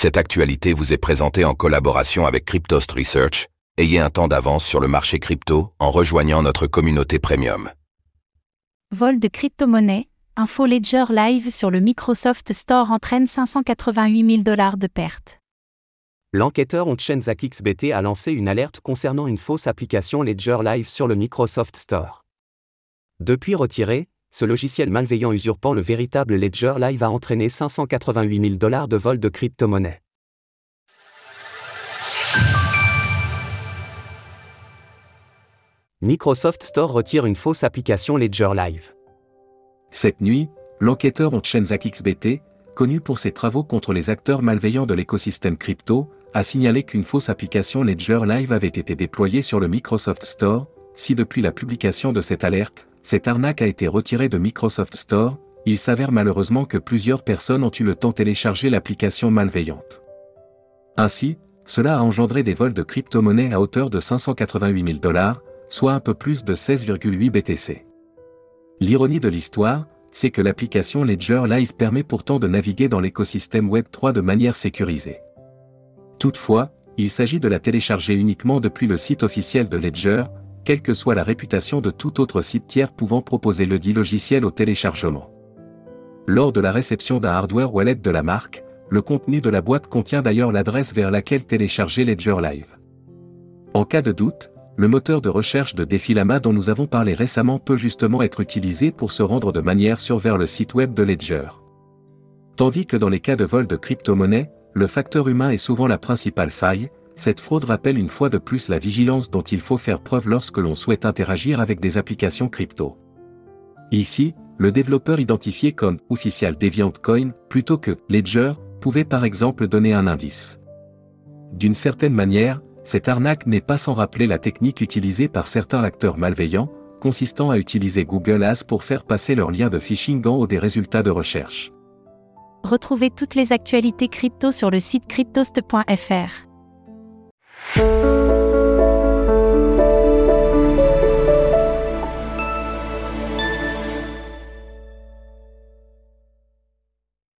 Cette actualité vous est présentée en collaboration avec Cryptost Research. Ayez un temps d'avance sur le marché crypto en rejoignant notre communauté premium. Vol de crypto-monnaie, Info Ledger Live sur le Microsoft Store entraîne 588 000 dollars de pertes. L'enquêteur Onchenzak XBT a lancé une alerte concernant une fausse application Ledger Live sur le Microsoft Store. Depuis retiré, ce logiciel malveillant usurpant le véritable Ledger Live a entraîné 588 000 dollars de vol de crypto-monnaie. Microsoft Store retire une fausse application Ledger Live. Cette nuit, l'enquêteur Onchenzak XBT, connu pour ses travaux contre les acteurs malveillants de l'écosystème crypto, a signalé qu'une fausse application Ledger Live avait été déployée sur le Microsoft Store. Si depuis la publication de cette alerte, cette arnaque a été retirée de Microsoft Store, il s'avère malheureusement que plusieurs personnes ont eu le temps de télécharger l'application malveillante. Ainsi, cela a engendré des vols de crypto-monnaies à hauteur de 588 000 dollars, soit un peu plus de 16,8 BTC. L'ironie de l'histoire, c'est que l'application Ledger Live permet pourtant de naviguer dans l'écosystème Web3 de manière sécurisée. Toutefois, il s'agit de la télécharger uniquement depuis le site officiel de Ledger, quelle que soit la réputation de tout autre site tiers pouvant proposer le dit logiciel au téléchargement. Lors de la réception d'un hardware wallet de la marque, le contenu de la boîte contient d'ailleurs l'adresse vers laquelle télécharger Ledger Live. En cas de doute, le moteur de recherche de Defilama dont nous avons parlé récemment peut justement être utilisé pour se rendre de manière sûre vers le site web de Ledger. Tandis que dans les cas de vol de crypto-monnaie, le facteur humain est souvent la principale faille, cette fraude rappelle une fois de plus la vigilance dont il faut faire preuve lorsque l'on souhaite interagir avec des applications crypto. Ici, le développeur identifié comme official Deviant Coin plutôt que Ledger pouvait par exemple donner un indice. D'une certaine manière, cette arnaque n'est pas sans rappeler la technique utilisée par certains acteurs malveillants, consistant à utiliser Google Ads pour faire passer leurs liens de phishing en haut des résultats de recherche. Retrouvez toutes les actualités crypto sur le site cryptost.fr. Música